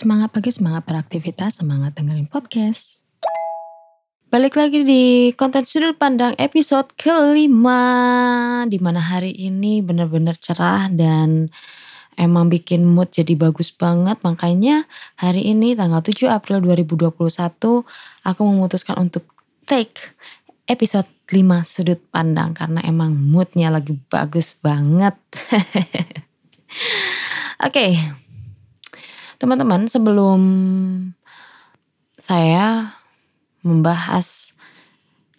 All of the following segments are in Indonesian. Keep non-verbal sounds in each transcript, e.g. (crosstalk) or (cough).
Semangat pagi, semangat beraktivitas, semangat dengerin podcast. Balik lagi di konten sudut pandang episode kelima. Di mana hari ini bener-bener cerah dan emang bikin mood jadi bagus banget. Makanya hari ini tanggal 7 April 2021 aku memutuskan untuk take episode 5 sudut pandang. Karena emang moodnya lagi bagus banget. (laughs) Oke, okay. Teman-teman sebelum saya membahas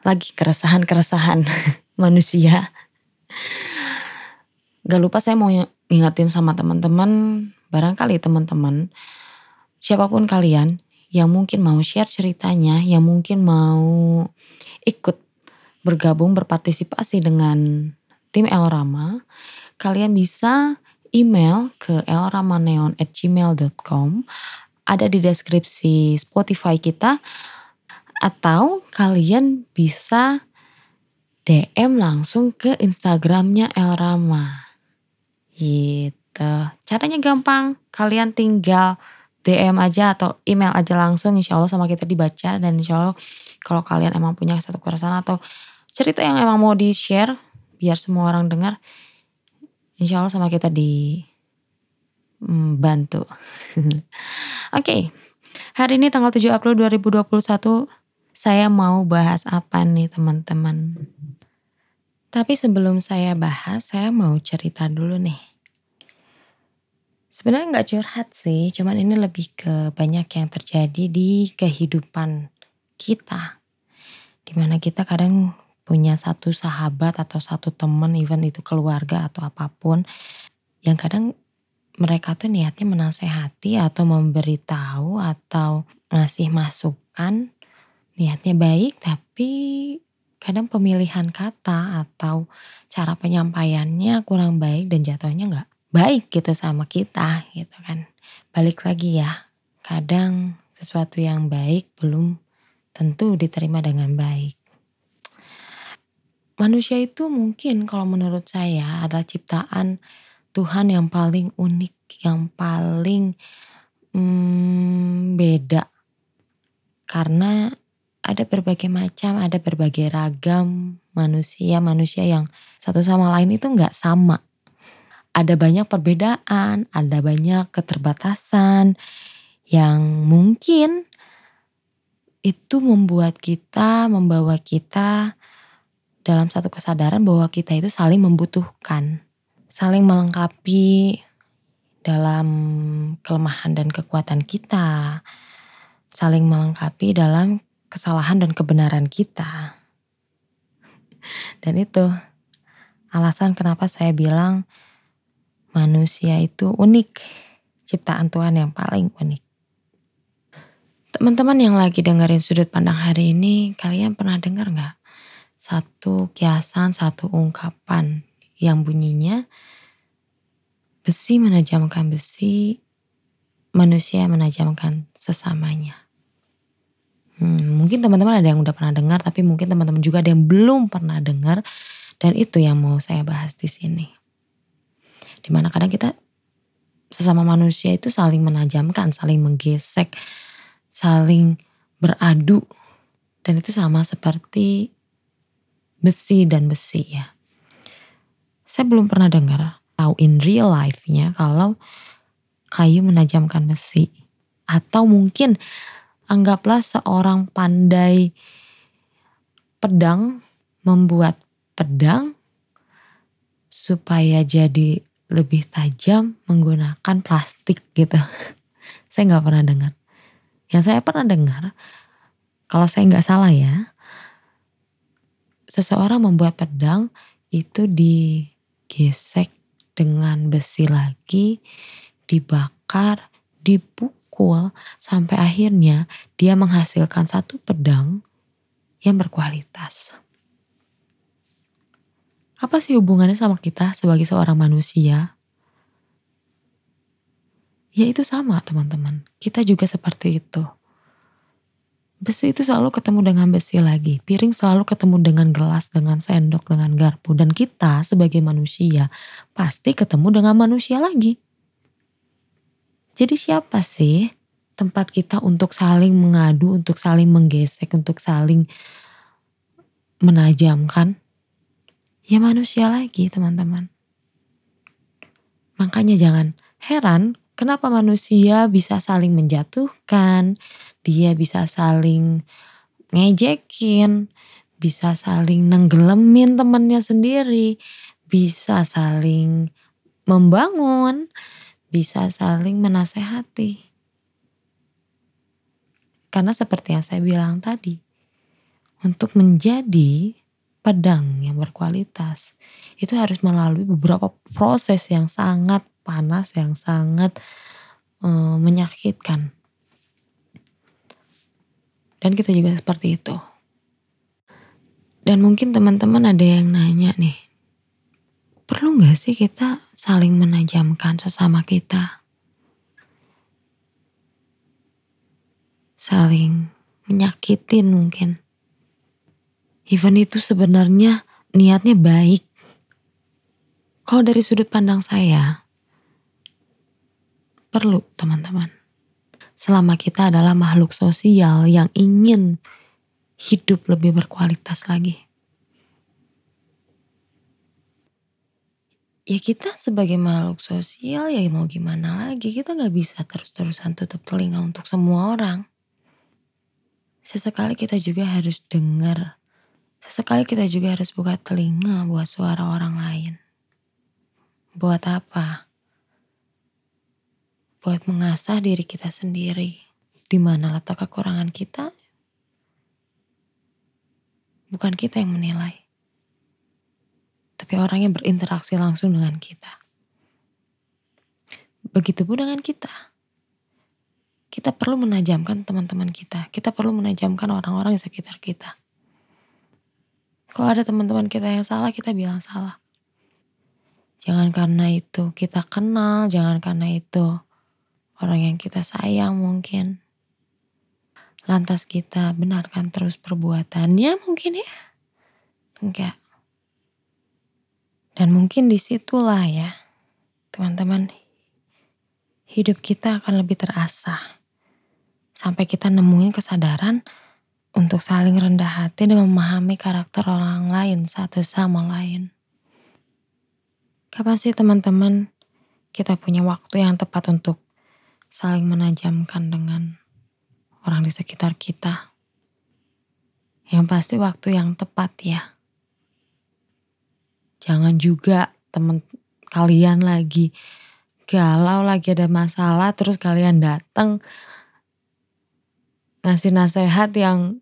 lagi keresahan-keresahan (laughs) manusia. Gak lupa saya mau ngingetin sama teman-teman, barangkali teman-teman, siapa pun kalian yang mungkin mau share ceritanya, yang mungkin mau ikut bergabung berpartisipasi dengan tim Elrama, kalian bisa email ke elramaneon@gmail.com ada di deskripsi Spotify kita atau kalian bisa DM langsung ke Instagramnya Elrama. Gitu. Caranya gampang. Kalian tinggal DM aja atau email aja langsung. Insya Allah sama kita dibaca. Dan insya Allah kalau kalian emang punya satu keresahan atau cerita yang emang mau di share. Biar semua orang dengar insya Allah sama kita di hmm, bantu. (laughs) Oke, okay. hari ini tanggal 7 April 2021 saya mau bahas apa nih teman-teman. Tapi sebelum saya bahas, saya mau cerita dulu nih. Sebenarnya nggak curhat sih, cuman ini lebih ke banyak yang terjadi di kehidupan kita. Di mana kita kadang punya satu sahabat atau satu teman even itu keluarga atau apa pun yang kadang mereka tuh niatnya menasehati atau memberitahu atau ngasih masukan niatnya baik tapi kadang pemilihan kata atau cara penyampaiannya kurang baik dan jatuhnya nggak baik gitu sama kita gitu kan. Balik lagi ya kadang sesuatu yang baik belum tentu diterima dengan baik Manusia itu mungkin kalau menurut saya adalah ciptaan Tuhan yang paling unik, yang paling hmm, beda. Karena ada berbagai macam, ada berbagai ragam manusia-manusia yang satu sama lain itu nggak sama. Ada banyak perbedaan, ada banyak keterbatasan yang mungkin itu membuat kita, membawa kita dalam satu kesadaran bahwa kita itu saling membutuhkan, saling melengkapi dalam kelemahan dan kekuatan kita, saling melengkapi dalam kesalahan dan kebenaran kita. (laughs) Dan itu alasan kenapa saya bilang manusia itu unik, ciptaan Tuhan yang paling unik. Teman-teman yang lagi dengerin sudut pandang hari ini, kalian pernah dengar nggak satu kiasan, satu ungkapan yang bunyinya besi menajamkan besi, manusia menajamkan sesamanya. Hmm, mungkin teman-teman ada yang udah pernah dengar, tapi mungkin teman-teman juga ada yang belum pernah dengar, dan itu yang mau saya bahas di sini. Di mana kadang kita sesama manusia itu saling menajamkan, saling menggesek, saling beradu, dan itu sama seperti besi dan besi ya. Saya belum pernah dengar tahu in real life-nya kalau kayu menajamkan besi. Atau mungkin anggaplah seorang pandai pedang membuat pedang supaya jadi lebih tajam menggunakan plastik gitu. (laughs) saya nggak pernah dengar. Yang saya pernah dengar, kalau saya nggak salah ya, seseorang membuat pedang itu digesek dengan besi lagi, dibakar, dipukul sampai akhirnya dia menghasilkan satu pedang yang berkualitas. Apa sih hubungannya sama kita sebagai seorang manusia? Ya itu sama teman-teman. Kita juga seperti itu. Besi itu selalu ketemu dengan besi lagi. Piring selalu ketemu dengan gelas, dengan sendok, dengan garpu. Dan kita sebagai manusia pasti ketemu dengan manusia lagi. Jadi siapa sih tempat kita untuk saling mengadu, untuk saling menggesek, untuk saling menajamkan, ya manusia lagi teman-teman. Makanya jangan heran kenapa manusia bisa saling menjatuhkan, dia bisa saling ngejekin, bisa saling nenggelemin temannya sendiri, bisa saling membangun, bisa saling menasehati. Karena seperti yang saya bilang tadi, untuk menjadi pedang yang berkualitas itu harus melalui beberapa proses yang sangat panas, yang sangat um, menyakitkan. Dan kita juga seperti itu. Dan mungkin teman-teman ada yang nanya nih, perlu gak sih kita saling menajamkan sesama kita? Saling menyakitin mungkin. Even itu sebenarnya niatnya baik. Kalau dari sudut pandang saya, perlu teman-teman. Selama kita adalah makhluk sosial yang ingin hidup lebih berkualitas lagi. Ya kita sebagai makhluk sosial ya mau gimana lagi. Kita gak bisa terus-terusan tutup telinga untuk semua orang. Sesekali kita juga harus dengar. Sesekali kita juga harus buka telinga buat suara orang lain. Buat apa? Buat mengasah diri kita sendiri. Di mana letak kekurangan kita? Bukan kita yang menilai. Tapi orang yang berinteraksi langsung dengan kita. Begitupun dengan kita. Kita perlu menajamkan teman-teman kita. Kita perlu menajamkan orang-orang di sekitar kita. Kalau ada teman-teman kita yang salah, kita bilang salah. Jangan karena itu kita kenal, jangan karena itu orang yang kita sayang mungkin. Lantas kita benarkan terus perbuatannya mungkin ya? Enggak. Dan mungkin di situlah ya, teman-teman, hidup kita akan lebih terasa. Sampai kita nemuin kesadaran untuk saling rendah hati dan memahami karakter orang lain satu sama lain. Kapan sih teman-teman kita punya waktu yang tepat untuk saling menajamkan dengan orang di sekitar kita. Yang pasti waktu yang tepat ya. Jangan juga temen kalian lagi galau, lagi ada masalah, terus kalian datang ngasih nasihat yang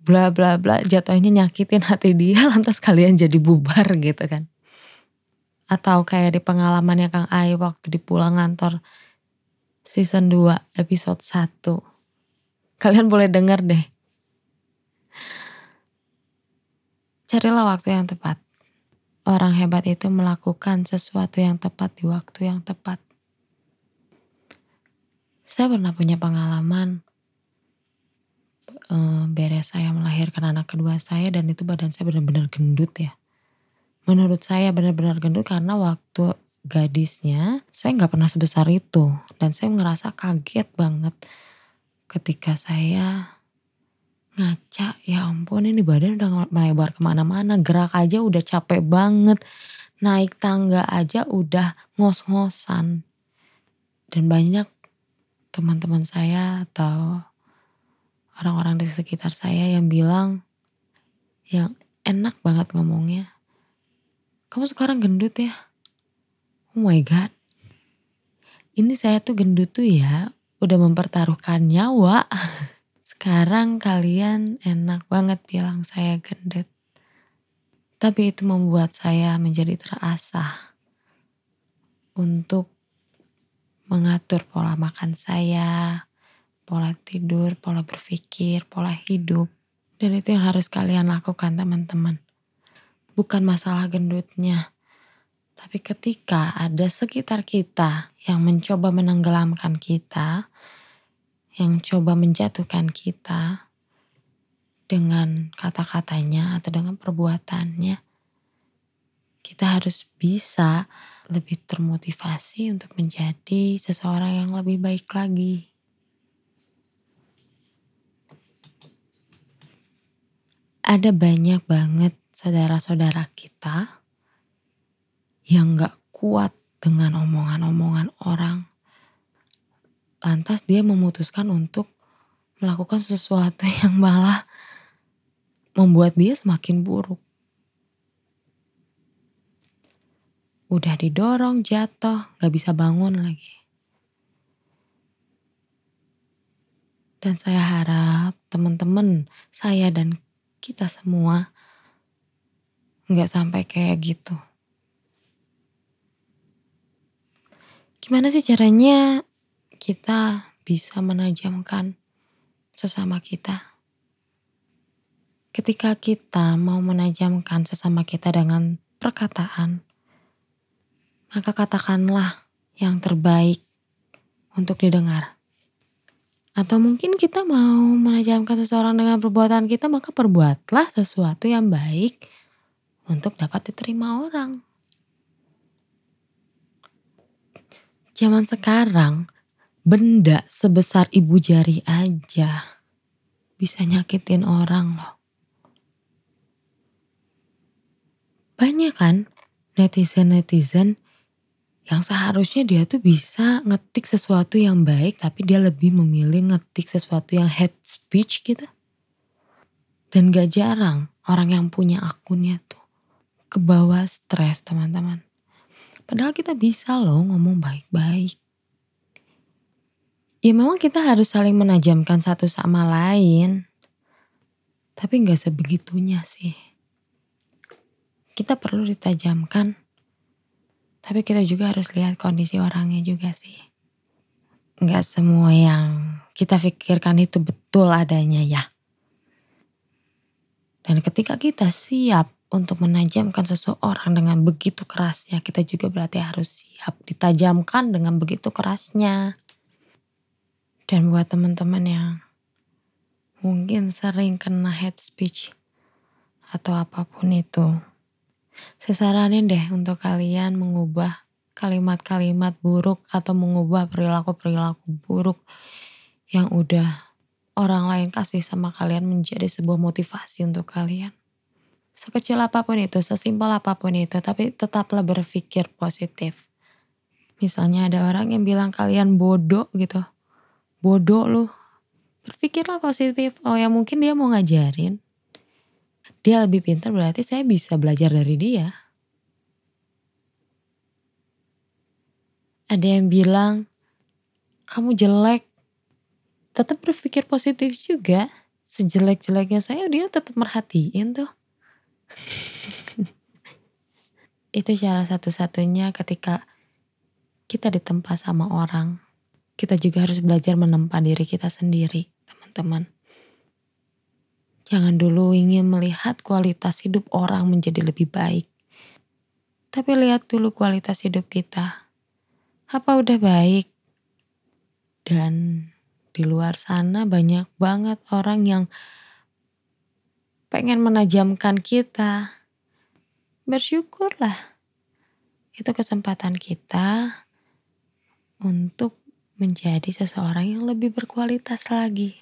bla bla bla jatuhnya nyakitin hati dia (laughs) lantas kalian jadi bubar gitu kan. Atau kayak di pengalamannya Kang Ai waktu di pulang kantor season 2 episode 1. Kalian boleh denger deh. Carilah waktu yang tepat. Orang hebat itu melakukan sesuatu yang tepat di waktu yang tepat. Saya pernah punya pengalaman uh, beres saya melahirkan anak kedua saya dan itu badan saya benar-benar gendut ya. Menurut saya benar-benar gendut karena waktu gadisnya, saya nggak pernah sebesar itu. Dan saya ngerasa kaget banget ketika saya ngaca, ya ampun ini badan udah melebar ke mana-mana, gerak aja udah capek banget, naik tangga aja udah ngos-ngosan. Dan banyak teman-teman saya atau orang-orang di sekitar saya yang bilang, yang enak banget ngomongnya, kamu sekarang gendut ya? Oh my god. Ini saya tuh gendut tuh ya, udah mempertaruhkan nyawa. (laughs) Sekarang kalian enak banget bilang saya gendut. Tapi itu membuat saya menjadi terasah untuk mengatur pola makan saya, pola tidur, pola berpikir, pola hidup. Dan itu yang harus kalian lakukan teman-teman. Bukan masalah gendutnya, tapi ketika ada sekitar kita yang mencoba menenggelamkan kita, yang coba menjatuhkan kita dengan kata-katanya atau dengan perbuatannya, kita harus bisa lebih termotivasi untuk menjadi seseorang yang lebih baik lagi. Ada banyak banget saudara-saudara kita yang gak kuat dengan omongan-omongan orang. Lantas dia memutuskan untuk melakukan sesuatu (laughs) yang malah membuat dia semakin buruk. Udah didorong, jatuh, gak bisa bangun lagi. Dan saya harap teman-teman saya dan kita semua nggak sampai kayak gitu. Gimana sih caranya kita bisa menajamkan sesama kita? Ketika kita mau menajamkan sesama kita dengan perkataan, maka katakanlah yang terbaik untuk didengar. Atau mungkin kita mau menajamkan seseorang dengan perbuatan kita, maka perbuatlah sesuatu yang baik untuk dapat diterima orang. Zaman sekarang, benda sebesar ibu jari aja bisa nyakitin orang loh. Banyak kan netizen-netizen yang seharusnya dia tuh bisa ngetik sesuatu yang baik tapi dia lebih memilih ngetik sesuatu yang head speech gitu. Dan gak jarang orang yang punya akunnya tuh ke bawah stres teman-teman. Padahal kita bisa loh ngomong baik-baik. Ya memang kita harus saling menajamkan satu sama lain. Tapi gak sebegitunya sih. Kita perlu ditajamkan tapi kita juga harus lihat kondisi orangnya juga sih. Nggak semua yang kita pikirkan itu betul adanya ya. Dan ketika kita siap untuk menajamkan seseorang dengan begitu kerasnya, kita juga berarti harus siap ditajamkan dengan begitu kerasnya. Dan buat teman-teman yang mungkin sering kena hate speech atau apa pun itu, saya saranin deh untuk kalian mengubah kalimat-kalimat buruk atau mengubah perilaku-perilaku buruk yang udah orang lain kasih sama kalian menjadi sebuah motivasi untuk kalian. Sekecil apa pun itu, sesimpel apa pun itu, tapi tetaplah berpikir positif. Misalnya ada orang yang bilang kalian bodoh gitu. Bodoh lu. Berpikirlah positif. Oh ya mungkin dia mau ngajarin dia lebih pintar berarti saya bisa belajar dari dia. Ada yang bilang, kamu jelek. Tetap berpikir positif juga. Sejelek-jeleknya saya dia tetap merhatiin tuh. (laughs) Itu cara satu-satunya ketika kita ditempa sama orang. Kita juga harus belajar menempa diri kita sendiri, teman-teman. Jangan dulu ingin melihat kualitas hidup orang menjadi lebih baik. Tapi lihat dulu kualitas hidup kita. Apa udah baik? Dan di luar sana banyak banget orang yang pengen menajamkan kita. Bersyukurlah. Itu kesempatan kita untuk menjadi seseorang yang lebih berkualitas lagi.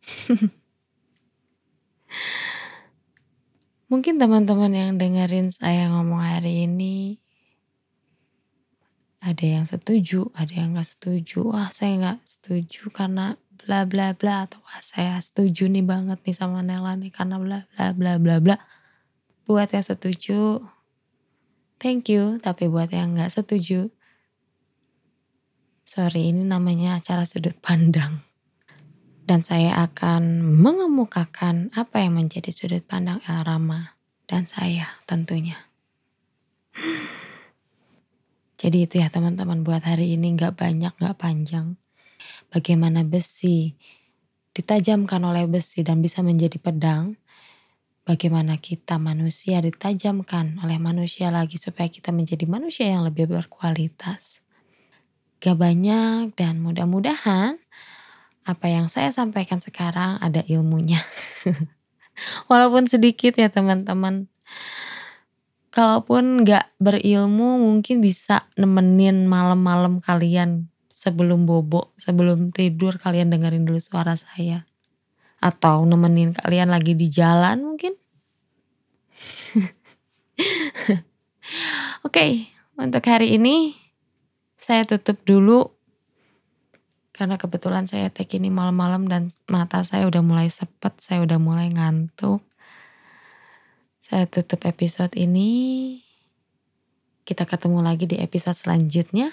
(laughs) Mungkin teman-teman yang dengerin saya ngomong hari ini ada yang setuju, ada yang gak setuju. Wah saya gak setuju karena bla bla bla atau wah saya setuju nih banget nih sama Nela nih karena bla bla bla bla bla. Buat yang setuju, thank you. Tapi buat yang gak setuju, sorry ini namanya acara sudut pandang dan saya akan mengemukakan apa yang menjadi sudut pandang El Rama dan saya tentunya. Jadi itu ya teman-teman buat hari ini gak banyak gak panjang. Bagaimana besi ditajamkan oleh besi dan bisa menjadi pedang. Bagaimana kita manusia ditajamkan oleh manusia lagi supaya kita menjadi manusia yang lebih berkualitas. Gak banyak dan mudah-mudahan apa yang saya sampaikan sekarang ada ilmunya. (laughs) Walaupun sedikit ya teman-teman. Kalaupun gak berilmu mungkin bisa nemenin malam-malam kalian sebelum bobo, sebelum tidur kalian dengerin dulu suara saya. atau nemenin kalian lagi di jalan mungkin. (laughs) Oke, okay, untuk hari ini saya tutup dulu karena kebetulan saya take ini malam-malam dan mata saya udah mulai sepet, saya udah mulai ngantuk. Saya tutup episode ini. Kita ketemu lagi di episode selanjutnya.